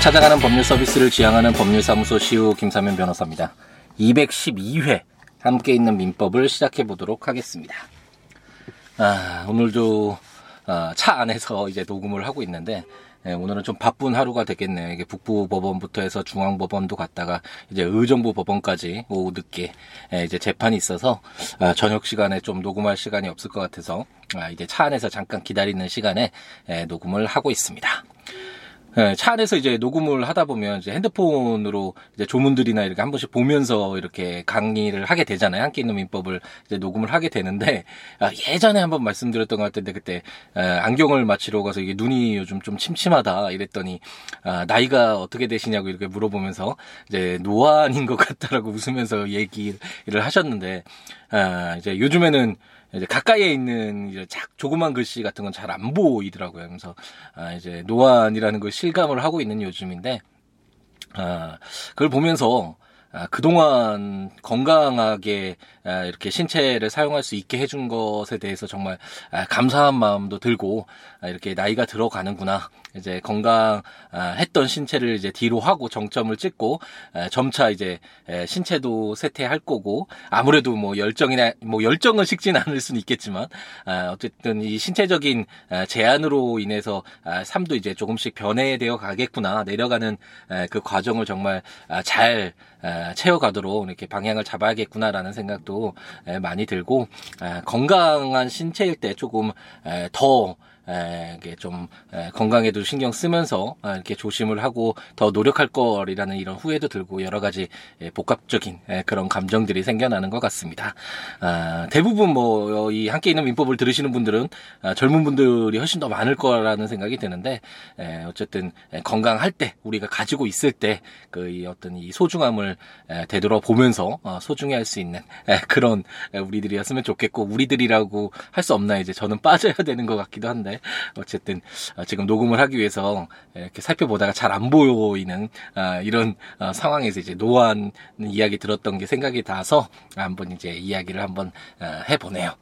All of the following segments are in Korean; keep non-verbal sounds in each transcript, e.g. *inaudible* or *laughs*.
찾아가는 법률 서비스를 지향하는 법률사무소 시우 김사면 변호사입니다. 212회 함께 있는 민법을 시작해 보도록 하겠습니다. 아, 오늘도 아, 차 안에서 이제 녹음을 하고 있는데 예, 오늘은 좀 바쁜 하루가 되겠네요. 이게 북부 법원부터 해서 중앙 법원도 갔다가 이제 의정부 법원까지 오후 늦게 예, 이제 재판이 있어서 아, 저녁 시간에 좀 녹음할 시간이 없을 것 같아서 아, 이제 차 안에서 잠깐 기다리는 시간에 예, 녹음을 하고 있습니다. 네, 차 안에서 이제 녹음을 하다 보면 이제 핸드폰으로 이제 조문들이나 이렇게 한 번씩 보면서 이렇게 강의를 하게 되잖아요. 함께 있는 민법을 이제 녹음을 하게 되는데 아, 예전에 한번 말씀드렸던 것 같은데 그때 아, 안경을 맞추러 가서 이게 눈이 요즘 좀 침침하다 이랬더니 아, 나이가 어떻게 되시냐고 이렇게 물어보면서 이제 노안인 것 같다라고 *laughs* 웃으면서 얘기를 하셨는데 아, 이제 요즘에는 이제 가까이에 있는 이제 작 조그만 글씨 같은 건 잘 안 보이더라고요. 그래서 아 이제 노안이라는 걸 실감을 하고 있는 요즘인데 아 그걸 보면서 아, 그동안 건강하게 아, 이렇게 신체를 사용할 수 있게 해준 것에 대해서 정말 아, 감사한 마음도 들고 아, 이렇게 나이가 들어가는구나. 이제 건강했던 신체를 이제 뒤로 하고 정점을 찍고 아, 점차 이제 에, 신체도 쇠퇴할 거고 아무래도 뭐 열정이나 뭐 열정은 식진 않을 수는 있겠지만 아, 어쨌든 이 신체적인 아, 제한으로 인해서 아, 삶도 이제 조금씩 변해되어 가겠구나 내려가는 에, 그 과정을 정말 아, 잘 아, 채워가도록 이렇게 방향을 잡아야겠구나라는 생각도 에, 많이 들고 아, 건강한 신체일 때 조금 에, 더 에, 이게 좀 에, 건강에도 신경 쓰면서 아, 이렇게 조심을 하고 더 노력할 거리라는 이런 후회도 들고 여러 가지 에, 복합적인 에, 그런 감정들이 생겨나는 것 같습니다. 아, 대부분 뭐 이 함께 있는 민법을 들으시는 분들은 아, 젊은 분들이 훨씬 더 많을 거라는 생각이 드는데 에, 어쨌든 에, 건강할 때 우리가 가지고 있을 때그이 어떤 이 소중함을 에, 되돌아보면서 어, 소중히 할 수 있는 에, 그런 에, 우리들이었으면 좋겠고 우리들이라고 할 수 없나 이제 저는 *laughs* 빠져야 되는 것 같기도 한데 어쨌든 어, 지금 녹음을 하기 위해서 이렇게 살펴보다가 잘 안 보이는 아, 이런 어, 상황에서 이제 노안 이야기 들었던 게 생각이 나서 한번 이제 이야기를 한번 어, 해보네요.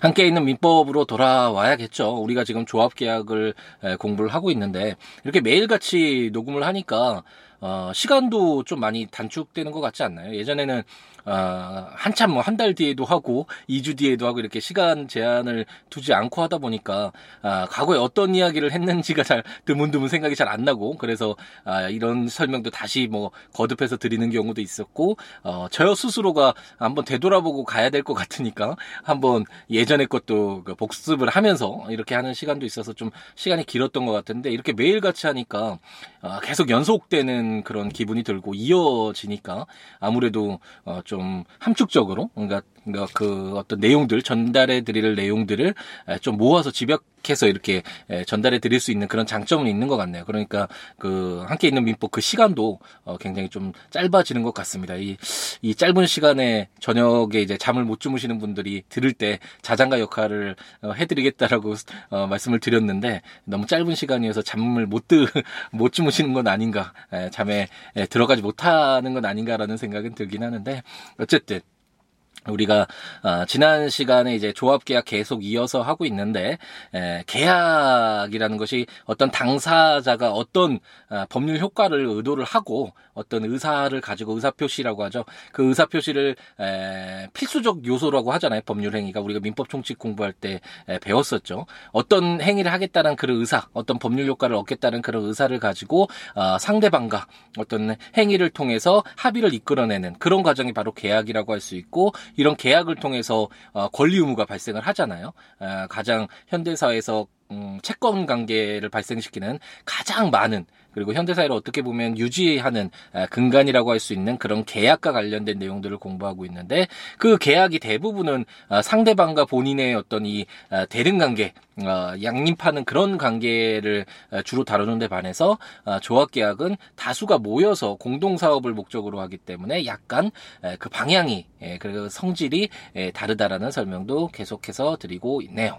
함께 있는 민법으로 돌아와야겠죠. 우리가 지금 조합 계약을 에, 공부를 하고 있는데 이렇게 매일같이 녹음을 하니까 어, 시간도 좀 많이 단축되는 것 같지 않나요? 예전에는 어, 한참 뭐 한 달 뒤에도 하고 2주 뒤에도 하고 이렇게 시간 제한을 두지 않고 하다 보니까 아, 과거에 어떤 이야기를 했는지가 잘 드문드문 생각이 잘 안 나고 그래서 아, 이런 설명도 다시 뭐 거듭해서 드리는 경우도 있었고 어, 저 스스로가 한번 되돌아보고 가야 될 것 같으니까 한번 예전의 것도 그 복습을 하면서 이렇게 하는 시간도 있어서 좀 시간이 길었던 것 같은데 이렇게 매일 같이 하니까 어, 계속 연속되는 그런 기분이 들고 이어지니까 아무래도 어, 좀 함축적으로 그러니까, 그러니까 그 어떤 내용들 전달해 드릴 내용들을 좀 모아서 집약 해서 이렇게 전달해 드릴 수 있는 그런 장점은 있는 것 같네요. 그러니까 그 함께 있는 민법 그 시간도 어, 굉장히 좀 짧아지는 것 같습니다. 이, 이 짧은 시간에 저녁에 이제 잠을 못 주무시는 분들이 들을 때 자장가 역할을 어, 해드리겠다라고 어, 말씀을 드렸는데 너무 짧은 시간이어서 잠을 못, 드, *laughs* 못 주무시는 건 아닌가, 잠에 들어가지 못하는 건 아닌가라는 생각은 들긴 하는데 어쨌든 우리가 어, 지난 시간에 이제 조합 계약 계속 이어서 하고 있는데 에, 계약이라는 것이 어떤 당사자가 어떤 어, 법률 효과를 의도를 하고 어떤 의사를 가지고 의사 표시라고 하죠. 그 의사 표시를 에, 필수적 요소라고 하잖아요. 법률 행위가 우리가 민법 총칙 공부할 때 에, 배웠었죠. 어떤 행위를 하겠다는 그런 의사, 어떤 법률 효과를 얻겠다는 그런 의사를 가지고 어, 상대방과 어떤 행위를 통해서 합의를 이끌어내는 그런 과정이 바로 계약이라고 할 수 있고 이런 계약을 통해서 어, 권리 의무가 발생을 하잖아요. 어, 가장 현대사에서 음, 채권 관계를 발생시키는 가장 많은 그리고 현대사회를 어떻게 보면 유지하는 아, 근간이라고 할 수 있는 그런 계약과 관련된 내용들을 공부하고 있는데 그 계약이 대부분은 아, 상대방과 본인의 어떤 이 아, 대등 관계 양립하는 그런 관계를 주로 다루는 데 반해서 조합 계약은 다수가 모여서 공동 사업을 목적으로 하기 때문에 약간 그 방향이 예, 그리고 성질이 예, 다르다라는 설명도 계속해서 드리고 있네요.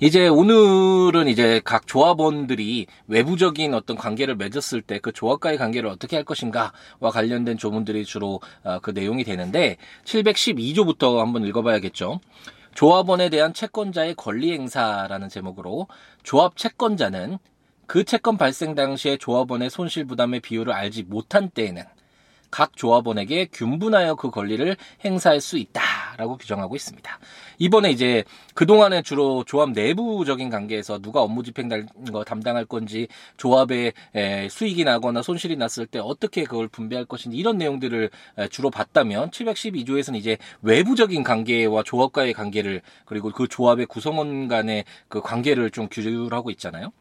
이제 오늘은 이제 각 조합원들이 외부적인 어떤 관계를 맺었을 때 그 조합과의 관계를 어떻게 할 것인가와 관련된 조문들이 주로 어, 그 내용이 되는데 712조부터 한번 읽어봐야겠죠. 조합원에 대한 채권자의 권리 행사라는 제목으로 조합 채권자는 그 채권 발생 당시에 조합원의 손실 부담의 비율을 알지 못한 때에는 각 조합원에게 균분하여 그 권리를 행사할 수 있다라고 규정하고 있습니다. 이번에 이제 그동안에 주로 조합 내부적인 관계에서 누가 업무 집행 담당할 건지 조합에 수익이 나거나 손실이 났을 때 어떻게 그걸 분배할 것인지 이런 내용들을 주로 봤다면 712조에서는 이제 외부적인 관계와 조합과의 관계를 그리고 그 조합의 구성원 간의 그 관계를 좀 규율하고 있잖아요.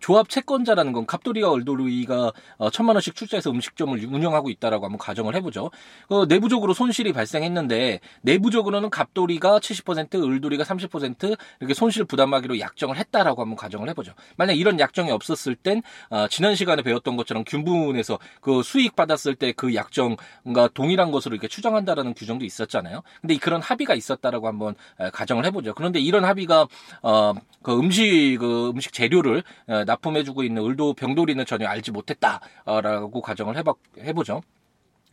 조합 채권자라는 건 갑돌이와 얼돌이가 어, 천만 원씩 출자해서 음식점을 운영하고 있다라고 한번 가정을 해보죠. 어, 내부적으로 손실이 발생했는데 내부적으로는 갑돌이가 70%, 을돌이가 30% 이렇게 손실 부담하기로 약정을 했다라고 한번 가정을 해보죠. 만약 이런 약정이 없었을 땐 어, 지난 시간에 배웠던 것처럼 균분에서 그 수익 받았을 때 그 약정과 동일한 것으로 이렇게 추정한다라는 규정도 있었잖아요. 근데 그런 합의가 있었다라고 한번 가정을 해보죠. 그런데 이런 합의가 어, 그 음식 그 음식 재료를 납품해주고 있는 을도 병돌이는 전혀 알지 못했다라고 가정을 해봐, 해보죠.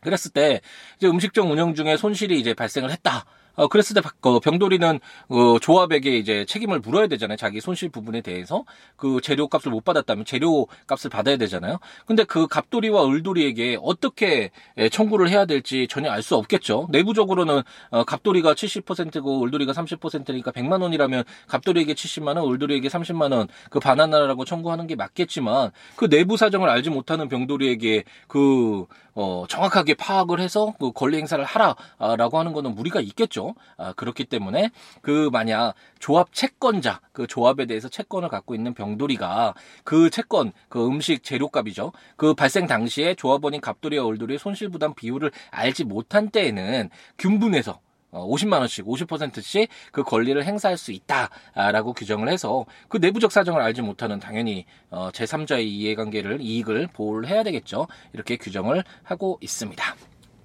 그랬을 때 이제 음식점 운영 중에 손실이 이제 발생을 했다. 어, 그랬을 때그 병돌이는 어, 조합에게 이제 책임을 물어야 되잖아요. 자기 손실 부분에 대해서 그 재료 값을 못 받았다면 재료 값을 받아야 되잖아요. 근데 그 갑돌이와 을돌이에게 어떻게 예, 청구를 해야 될지 전혀 알 수 없겠죠. 내부적으로는 어, 갑돌이가 70%고 을돌이가 30%니까 100만 원이라면 갑돌이에게 70만 원, 을돌이에게 30만 원그 반환하라고 청구하는 게 맞겠지만 그 내부 사정을 알지 못하는 병돌이에게 그 어, 정확하게 파악을 해서 그 권리 행사를 하라라고 하는 거는 무리가 있겠죠. 아, 그렇기 때문에 그 만약 조합 채권자 그 조합에 대해서 채권을 갖고 있는 병돌이가 그 채권 그 음식 재료값이죠. 그 발생 당시에 조합원인 갑돌이와 얼돌이의 손실 부담 비율을 알지 못한 때에는 균분해서 50만 어, 원씩, 50%씩 그 권리를 행사할 수 있다라고 규정을 해서 그 내부적 사정을 알지 못하는 당연히 어, 제3자의 이해관계를 이익을 보호를 해야 되겠죠. 이렇게 규정을 하고 있습니다.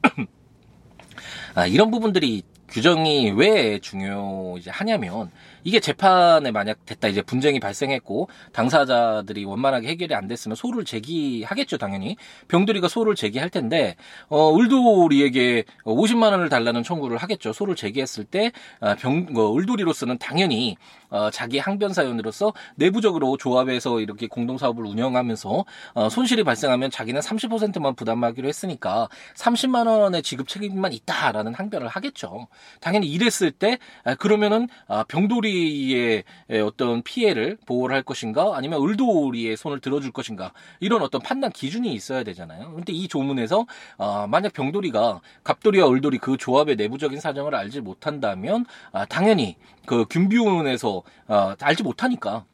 *clears throat* 아, 이런 부분들이 규정이 왜 중요하냐면 이게 재판에 만약 됐다 이제 분쟁이 발생했고 당사자들이 원만하게 해결이 안 됐으면 소를 제기하겠죠 당연히 병돌이가 소를 제기할 텐데 어 을돌이에게 50만 원을 달라는 청구를 하겠죠 소를 제기했을 때병 어, 을돌이로서는 당연히 어, 자기 항변 사연으로서 내부적으로 조합에서 이렇게 공동 사업을 운영하면서 어, 손실이 발생하면 자기는 30%만 부담하기로 했으니까 30만 원의 지급 책임만 있다라는 항변을 하겠죠. 당연히 이랬을 때 아, 그러면은 아, 병돌이의 어떤 피해를 보호를 할 것인가 아니면 을돌이의 손을 들어줄 것인가 이런 어떤 판단 기준이 있어야 되잖아요. 근데 이 조문에서 어, 만약 병돌이가 갑돌이와 을돌이 그 조합의 내부적인 사정을 알지 못한다면 아, 당연히 그 균비운에서 어, 알지 못하니까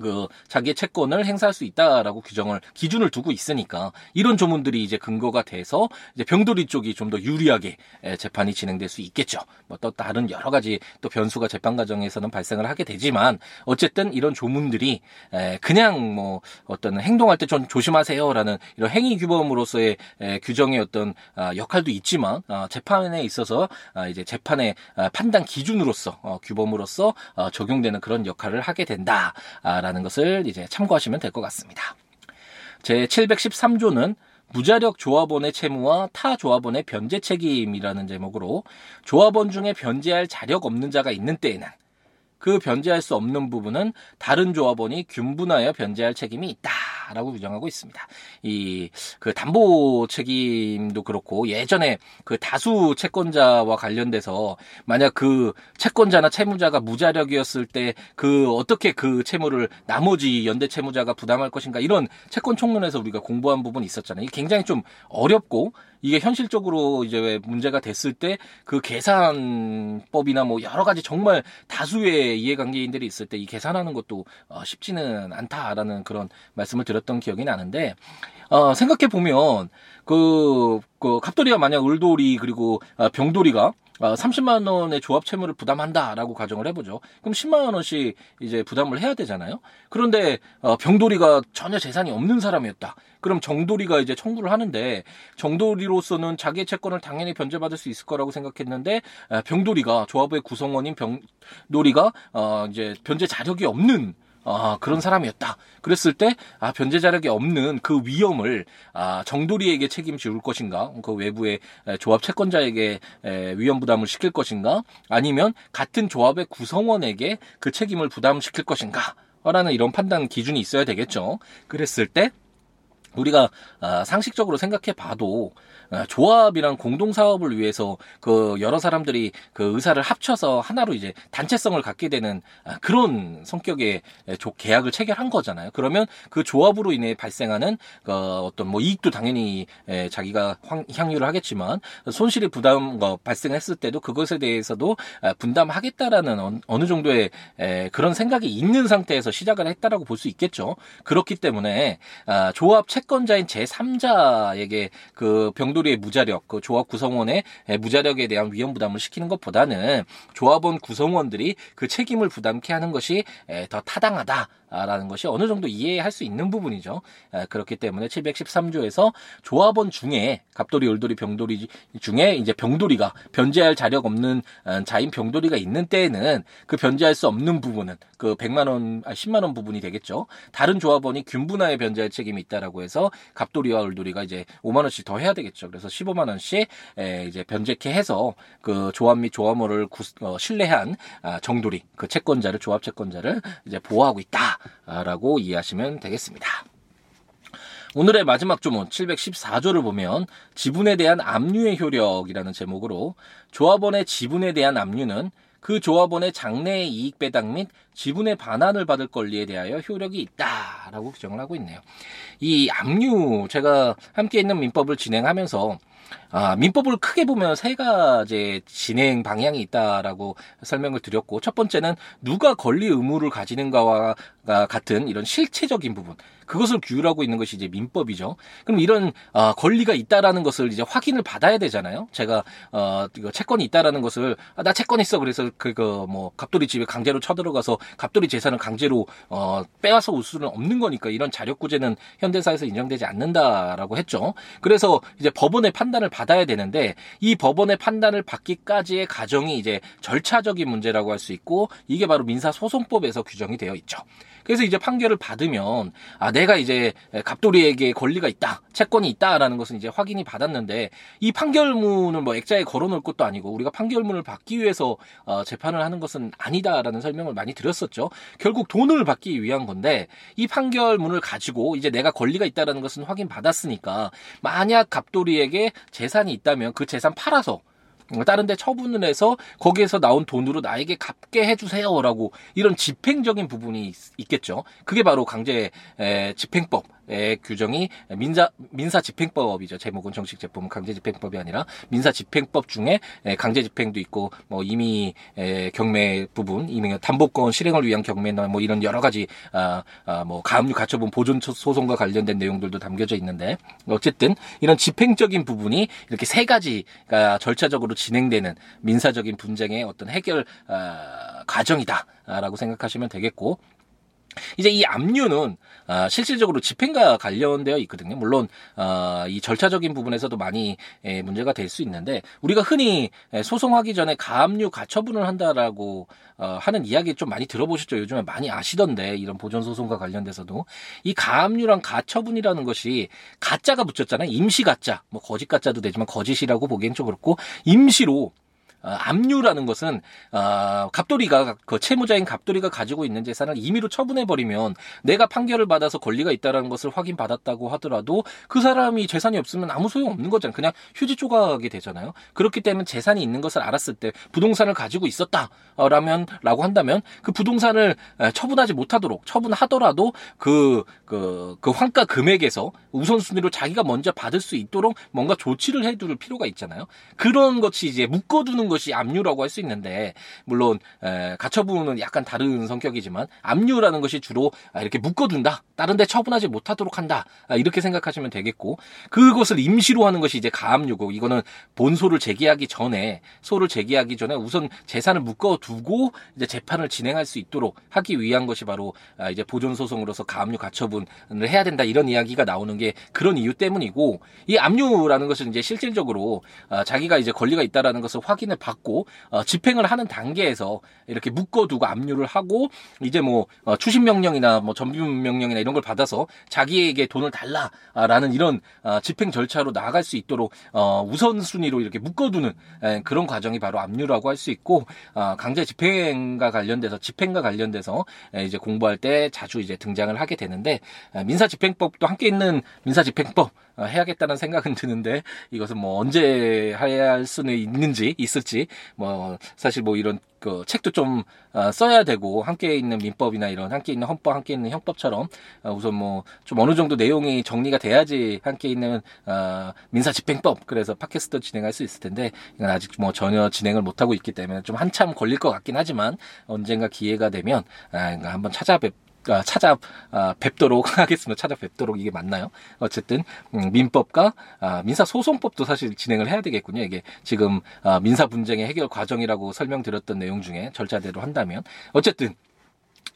그 자기의 채권을 행사할 수 있다라고 규정을 기준을 두고 있으니까 이런 조문들이 이제 근거가 돼서 이제 병돌이 쪽이 좀 더 유리하게 재판이 진행될 수 있겠죠. 뭐 또 다른 여러 가지 또 변수가 재판 과정에서는 발생을 하게 되지만 어쨌든 이런 조문들이 그냥 뭐 어떤 행동할 때 좀 조심하세요라는 이런 행위 규범으로서의 규정의 어떤 아, 역할도 있지만 아, 재판에 있어서 아, 이제 재판의 판단 기준으로서 어, 규범으로서 어, 적용되는 그런 역할을 하게 된다. 라는 것을 이제 참고하시면 될 것 같습니다. 제 713조는 무자력 조합원의 채무와 타 조합원의 변제 책임이라는 제목으로 조합원 중에 변제할 자력 없는 자가 있는 때에는 그 변제할 수 없는 부분은 다른 조합원이 균분하여 변제할 책임이 있다라고 규정하고 있습니다. 이 그 담보 책임도 그렇고 예전에 그 다수 채권자와 관련돼서 만약 그 채권자나 채무자가 무자력이었을 때 그 어떻게 그 채무를 나머지 연대 채무자가 부담할 것인가 이런 채권 총론에서 우리가 공부한 부분이 있었잖아요. 이게 굉장히 좀 어렵고 이게 현실적으로 이제 왜 문제가 됐을 때 그 계산법이나 뭐 여러 가지 정말 다수의 이해관계인들이 있을 때 이 계산하는 것도 어, 쉽지는 않다라는 그런 말씀을 드렸던 기억이 나는데 어, 생각해 보면 그, 그 갑돌이가 만약 을돌이 그리고 어, 병돌이가 어, 30만 원의 조합 채무를 부담한다라고 가정을 해보죠. 그럼 10만 원씩 이제 부담을 해야 되잖아요. 그런데 어, 병돌이가 전혀 재산이 없는 사람이었다. 그럼 정돌이가 이제 청구를 하는데 정돌이로서는 자기의 채권을 당연히 변제받을 수 있을 거라고 생각했는데 어, 병돌이가 조합의 구성원인 병돌이가 어, 이제 변제 자력이 없는 아, 그런 사람이었다. 그랬을 때, 아, 변제 자력이 없는 그 위험을, 아, 정돌이에게 책임지울 것인가, 그 외부의 조합 채권자에게 에, 위험 부담을 시킬 것인가, 아니면 같은 조합의 구성원에게 그 책임을 부담시킬 것인가, 라는 이런 판단 기준이 있어야 되겠죠. 그랬을 때 우리가 아, 상식적으로 생각해 봐도 아, 조합이랑 공동 사업을 위해서 그 여러 사람들이 그 의사를 합쳐서 하나로 이제 단체성을 갖게 되는 아, 그런 성격의 계약을 체결한 거잖아요. 그러면 그 조합으로 인해 발생하는 그 어떤 뭐 이익도 당연히 자기가 향유를 하겠지만 손실이 부담 거 발생했을 때도 그것에 대해서도 분담하겠다라는 어느 정도의 그런 생각이 있는 상태에서 시작을 했다라고 볼 수 있겠죠. 그렇기 때문에 조합 책 채권자인 제3자에게 그 병돌이의 무자력, 그 조합 구성원의 무자력에 대한 위험 부담을 시키는 것보다는 조합원 구성원들이 그 책임을 부담케 하는 것이 더 타당하다. 라는 것이 어느 정도 이해할 수 있는 부분이죠. 그렇기 때문에 713조에서 조합원 중에 갑돌이, 을돌이, 병돌이 중에 이제 병돌이가 변제할 자력 없는 어, 자인 병돌이가 있는 때에는 그 변제할 수 없는 부분은 그 100만 원, 아 10만 원 부분이 되겠죠. 다른 조합원이 균분하에 변제할 책임이 있다라고 해서 갑돌이와 을돌이가 이제 5만 원씩 더 해야 되겠죠. 그래서 15만 원씩 이제 변제케 해서 그 조합 및 조합원을 구, 어, 신뢰한 아, 정돌이 그 채권자를 조합 채권자를 이제 보호하고 있다. 라고 이해하시면 되겠습니다. 오늘의 마지막 조문 714조를 보면 지분에 대한 압류의 효력이라는 제목으로 조합원의 지분에 대한 압류는 그 조합원의 장래의 이익 배당 및 지분의 반환을 받을 권리에 대하여 효력이 있다라고 규정을 하고 있네요. 이 압류 제가 함께 있는 민법을 진행하면서 아, 민법을 크게 보면 세 가지 진행 방향이 있다라고 설명을 드렸고 첫 번째는 누가 권리 의무를 가지는가와 같은 이런 실체적인 부분 그것을 규율하고 있는 것이 이제 민법이죠. 그럼 이런 어, 권리가 있다라는 것을 이제 확인을 받아야 되잖아요. 제가 어, 채권이 있다라는 것을 아, 나 채권 있어 그래서 그거 뭐 갑돌이 집에 강제로 쳐들어가서 갑돌이 재산을 강제로 어, 빼앗아 올 수는 없는 거니까 이런 자력구제는 현대사에서 인정되지 않는다라고 했죠. 그래서 이제 법원의 판단을 받아야 되는데 이 법원의 판단을 받기까지의 과정이 이제 절차적인 문제라고 할 수 있고 이게 바로 민사소송법에서 규정이 되어 있죠. 그래서 이제 판결을 받으면 아 내가 이제 갑돌이에게 권리가 있다, 채권이 있다라는 것은 이제 확인이 받았는데 이 판결문을 뭐 액자에 걸어놓을 것도 아니고 우리가 판결문을 받기 위해서 어, 재판을 하는 것은 아니다라는 설명을 많이 드렸었죠. 결국 돈을 받기 위한 건데 이 판결문을 가지고 이제 내가 권리가 있다라는 것은 확인 받았으니까 만약 갑돌이에게 재산이 있다면 그 재산 팔아서 다른 데 처분을 해서 거기에서 나온 돈으로 나에게 갚게 해주세요라고 이런 집행적인 부분이 있, 겠죠. 그게 바로 강제 에, 집행법 의 규정이 민사 민사 집행법이죠. 제목은 정식 제품은 강제 집행법이 아니라 민사 집행법 중에 강제 집행도 있고 뭐 이미 경매 부분, 이미 담보권 실행을 위한 경매나 뭐 이런 여러 가지 아, 아, 뭐 가압류 가처분 보존 소송과 관련된 내용들도 담겨져 있는데 어쨌든 이런 집행적인 부분이 이렇게 세 가지가 절차적으로 진행되는 민사적인 분쟁의 어떤 해결 아, 과정이다라고 생각하시면 되겠고 이제 이 압류는 아, 실질적으로 집행과 관련되어 있거든요. 물론 아, 이 절차적인 부분에서도 많이 에, 문제가 될 수 있는데 우리가 흔히 에, 소송하기 전에 가압류 가처분을 한다라고 어, 하는 이야기 좀 많이 들어보셨죠. 요즘에 많이 아시던데 이런 보존 소송과 관련돼서도 이 가압류랑 가처분이라는 것이 가짜가 붙였잖아요. 임시 가짜, 뭐 거짓 가짜도 되지만 거짓이라고 보기엔 좀 그렇고 임시로 어, 압류라는 것은 어, 갑돌이가 그 채무자인 갑돌이가 가지고 있는 재산을 임의로 처분해 버리면 내가 판결을 받아서 권리가 있다라는 것을 확인받았다고 하더라도 그 사람이 재산이 없으면 아무 소용 없는 거잖아요. 그냥 휴지 조각이 되잖아요. 그렇기 때문에 재산이 있는 것을 알았을 때 부동산을 가지고 있었다라면 라고 한다면 그 부동산을 처분하지 못하도록 처분하더라도 그 그, 그 환가 금액에서 우선순위로 자기가 먼저 받을 수 있도록 뭔가 조치를 해둘 필요가 있잖아요. 그런 것이 이제 묶어두는 것 것이 압류라고 할 수 있는데 물론 에, 가처분은 약간 다른 성격이지만 압류라는 것이 주로 아, 이렇게 묶어둔다. 다른 데 처분하지 못하도록 한다. 아, 이렇게 생각하시면 되겠고 그것을 임시로 하는 것이 이제 가압류고 이거는 본소를 제기하기 전에 소를 제기하기 전에 우선 재산을 묶어두고 이제 재판을 진행할 수 있도록 하기 위한 것이 바로 아, 이제 보존 소송으로서 가압류 가처분을 해야 된다 이런 이야기가 나오는 게 그런 이유 때문이고 이 압류라는 것은 이제 실질적으로 자기가 이제 권리가 있다라는 것을 확인을 받고 어, 집행을 하는 단계에서 이렇게 묶어두고 압류를 하고 이제 뭐 어, 추심 명령이나 뭐 전비문 명령이나 이런 걸 받아서 자기에게 돈을 달라라는 이런 어, 집행 절차로 나아갈 수 있도록 어, 우선순위로 이렇게 묶어두는 에, 그런 과정이 바로 압류라고 할 수 있고 어, 강제 집행과 관련돼서 집행과 관련돼서 에, 이제 공부할 때 자주 이제 등장을 하게 되는데 에, 민사집행법도 함께 있는 민사집행법 어, 해야겠다는 생각은 드는데 이것은 뭐 언제 해야 할 수는 있는지 있을 지 뭐 사실 뭐 이런 그 책도 좀 어, 써야 되고 함께 있는 민법이나 이런 함께 있는 헌법 함께 있는 형법처럼 어, 우선 뭐 좀 어느 정도 내용이 정리가 돼야지 함께 있는 어, 민사 집행법 그래서 팟캐스트 진행할 수 있을 텐데 이건 아직 뭐 전혀 진행을 못 하고 있기 때문에 좀 한참 걸릴 것 같긴 하지만 언젠가 기회가 되면 아, 한번 찾아뵙 아, 찾아 아, 뵙도록 *laughs* 하겠습니다. 찾아뵙도록 이게 맞나요? 어쨌든 음, 민법과 아, 민사 소송법도 사실 진행을 해야 되겠군요. 이게 지금 민사 분쟁의 해결 과정이라고 설명드렸던 내용 중에 절차대로 한다면 어쨌든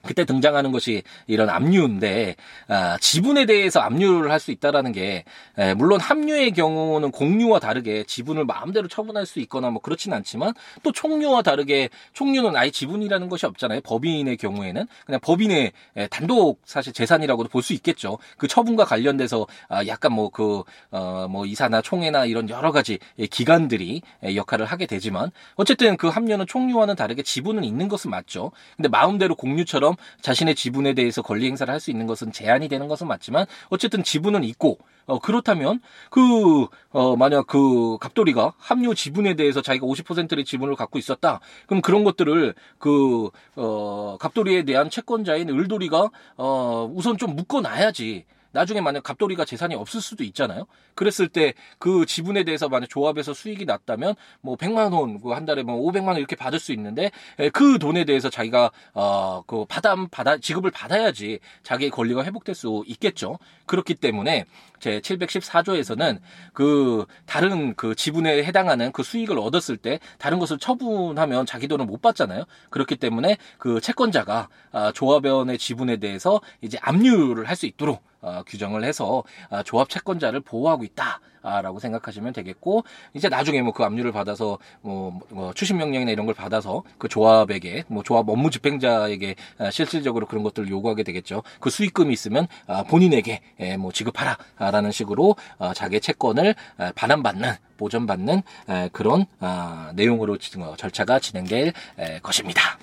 그때 등장하는 것이 이런 압류인데 아, 지분에 대해서 압류를 할 수 있다라는 게 에, 물론 합류의 경우는 공유와 다르게 지분을 마음대로 처분할 수 있거나 뭐 그렇진 않지만 또 총류와 다르게 총류는 아예 지분이라는 것이 없잖아요. 법인의 경우에는 그냥 법인의 에, 단독 사실 재산이라고도 볼 수 있겠죠. 그 처분과 관련돼서 아, 약간 뭐 그어뭐 어, 뭐 이사나 총회나 이런 여러 가지 기관들이 역할을 하게 되지만 어쨌든 그 합류는 총류와는 다르게 지분은 있는 것은 맞죠. 근데 마음대로 공유처럼 것처럼 자신의 지분에 대해서 권리 행사를 할 수 있는 것은 제한이 되는 것은 맞지만 어쨌든 지분은 있고 어, 그렇다면 그 어, 만약 그 갑돌이가 합류 지분에 대해서 자기가 50%의 지분을 갖고 있었다. 그럼 그런 것들을 그 어, 갑돌이에 대한 채권자인 을돌이가 어, 우선 좀 묶어 놔야지. 나중에 만약 갑돌이가 재산이 없을 수도 있잖아요. 그랬을 때 그 지분에 대해서 만약 조합에서 수익이 났다면 뭐 100만 원, 그한 달에 뭐 500만 원 이렇게 받을 수 있는데 그 돈에 대해서 자기가 어그 받아 받아 지급을 받아야지 자기의 권리가 회복될 수 있겠죠. 그렇기 때문에 제 714조에서는 그 다른 그 지분에 해당하는 그 수익을 얻었을 때 다른 것을 처분하면 자기 돈을 못 받잖아요. 그렇기 때문에 그 채권자가 아, 조합원의 지분에 대해서 이제 압류를 할 수 있도록 어, 규정을 해서 어, 조합 채권자를 보호하고 있다라고 생각하시면 되겠고 이제 나중에 뭐 그 압류를 받아서 뭐, 뭐 추심 명령이나 이런 걸 받아서 그 조합에게 뭐 조합 업무 집행자에게 어, 실질적으로 그런 것들을 요구하게 되겠죠. 그 수익금이 있으면 어, 본인에게 예, 뭐 지급하라라는 식으로 어, 자기의 채권을 어, 반환받는 보전받는 에, 그런 어, 내용으로 어, 절차가 진행될 에, 것입니다.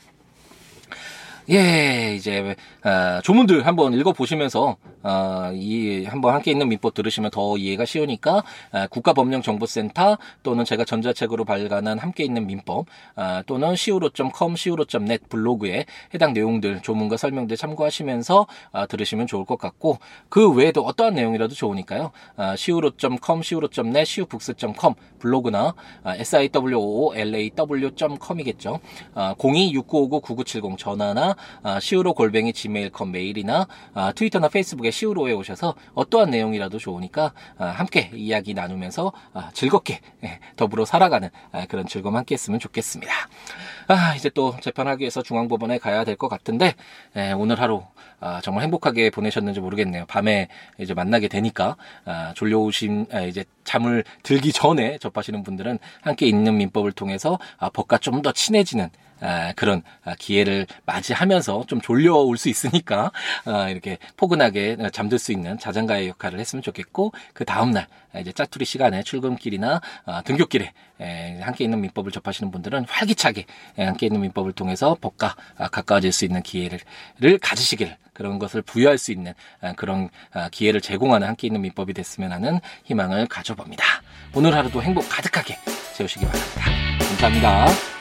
예, 이제 어, 조문들 한번 읽어보시면서 어, 이 한번 함께 있는 민법 들으시면 더 이해가 쉬우니까 어, 국가법령정보센터 또는 제가 전자책으로 발간한 함께 있는 민법 어, 또는 siwo.com, siwo.net 블로그에 해당 내용들 조문과 설명들 참고하시면서 어, 들으시면 좋을 것 같고 그 외에도 어떠한 내용이라도 좋으니까요. 어, siwo.com, siwo.net, siwbooks.com 블로그나 어, siwoolaw.com이겠죠. 어, 026959-9970 전화나 아, 시우로 골뱅이 지메일컴 메일이나 아, 트위터나 페이스북에 시우로에 오셔서 어떠한 내용이라도 좋으니까 아, 함께 이야기 나누면서 아, 즐겁게 예, 더불어 살아가는 아, 그런 즐거움 함께 했으면 좋겠습니다. 아, 이제 또 재판하기 위해서 중앙법원에 가야 될 것 같은데 예, 오늘 하루 아, 정말 행복하게 보내셨는지 모르겠네요. 밤에 이제 만나게 되니까 아, 졸려오신 아, 이제 잠을 들기 전에 접하시는 분들은 함께 있는 민법을 통해서 아, 법과 좀 더 친해지는 아, 그런 아, 기회를 맞이하면서 좀 졸려올 수 있으니까 아, 이렇게 포근하게 잠들 수 있는 자장가의 역할을 했으면 좋겠고 그 다음날 이제 짜투리 시간에 출근길이나 등교길에 함께 있는 민법을 접하시는 분들은 활기차게 함께 있는 민법을 통해서 법과 가까워질 수 있는 기회를 가지시길 그런 것을 부여할 수 있는 그런 기회를 제공하는 함께 있는 민법이 됐으면 하는 희망을 가져봅니다. 오늘 하루도 행복 가득하게 채우시기 바랍니다. 감사합니다.